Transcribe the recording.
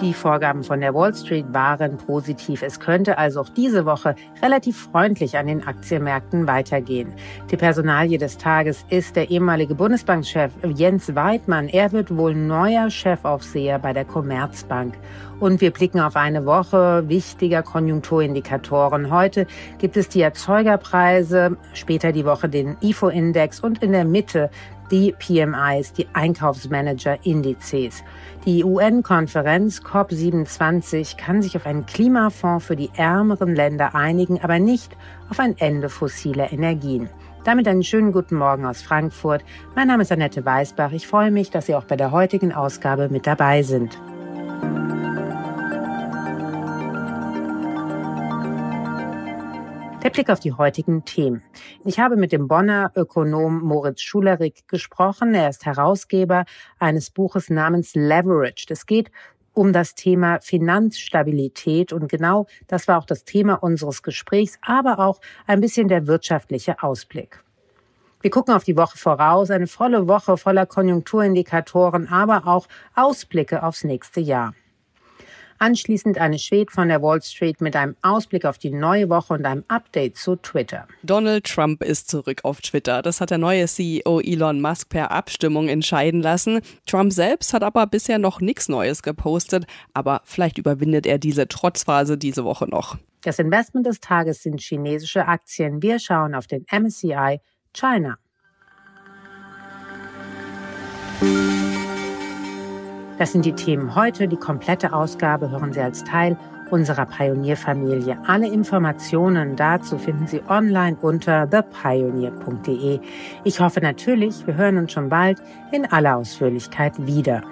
Die Vorgaben von der Wall Street waren positiv. Es könnte also auch diese Woche relativ freundlich an den Aktienmärkten weitergehen. Die Personalie des Tages ist der ehemalige Bundesbankchef Jens Weidmann. Er wird wohl neuer Chefaufseher bei der Commerzbank. Und wir blicken auf eine Woche wichtiger Konjunkturindikatoren. Heute gibt es die Erzeugerpreise, später die Woche den IFO-Index und in der Mitte die PMIs, die Einkaufsmanager-Indizes. Die UN-Konferenz COP27 kann sich auf einen Klimafonds für die ärmeren Länder einigen, aber nicht auf ein Ende fossiler Energien. Damit einen schönen guten Morgen aus Frankfurt. Mein Name ist Annette Weißbach. Ich freue mich, dass Sie auch bei der heutigen Ausgabe mit dabei sind. Der Blick auf die heutigen Themen. Ich habe mit dem Bonner Ökonom Moritz Schulerik gesprochen. Er ist Herausgeber eines Buches namens Leverage. Es geht um das Thema Finanzstabilität und genau das war auch das Thema unseres Gesprächs, aber auch ein bisschen der wirtschaftliche Ausblick. Wir gucken auf die Woche voraus, eine volle Woche voller Konjunkturindikatoren, aber auch Ausblicke aufs nächste Jahr. Anschließend eine Schwed von der Wall Street mit einem Ausblick auf die neue Woche und einem Update zu Twitter. Donald Trump ist zurück auf Twitter. Das hat der neue CEO Elon Musk per Abstimmung entscheiden lassen. Trump selbst hat aber bisher noch nichts Neues gepostet, aber vielleicht überwindet er diese Trotzphase diese Woche noch. Das Investment des Tages sind chinesische Aktien. Wir schauen auf den MSCI China. Das sind die Themen heute. Die komplette Ausgabe hören Sie als Teil unserer Pionierfamilie. Alle Informationen dazu finden Sie online unter thepioneer.de. Ich hoffe natürlich, wir hören uns schon bald in aller Ausführlichkeit wieder.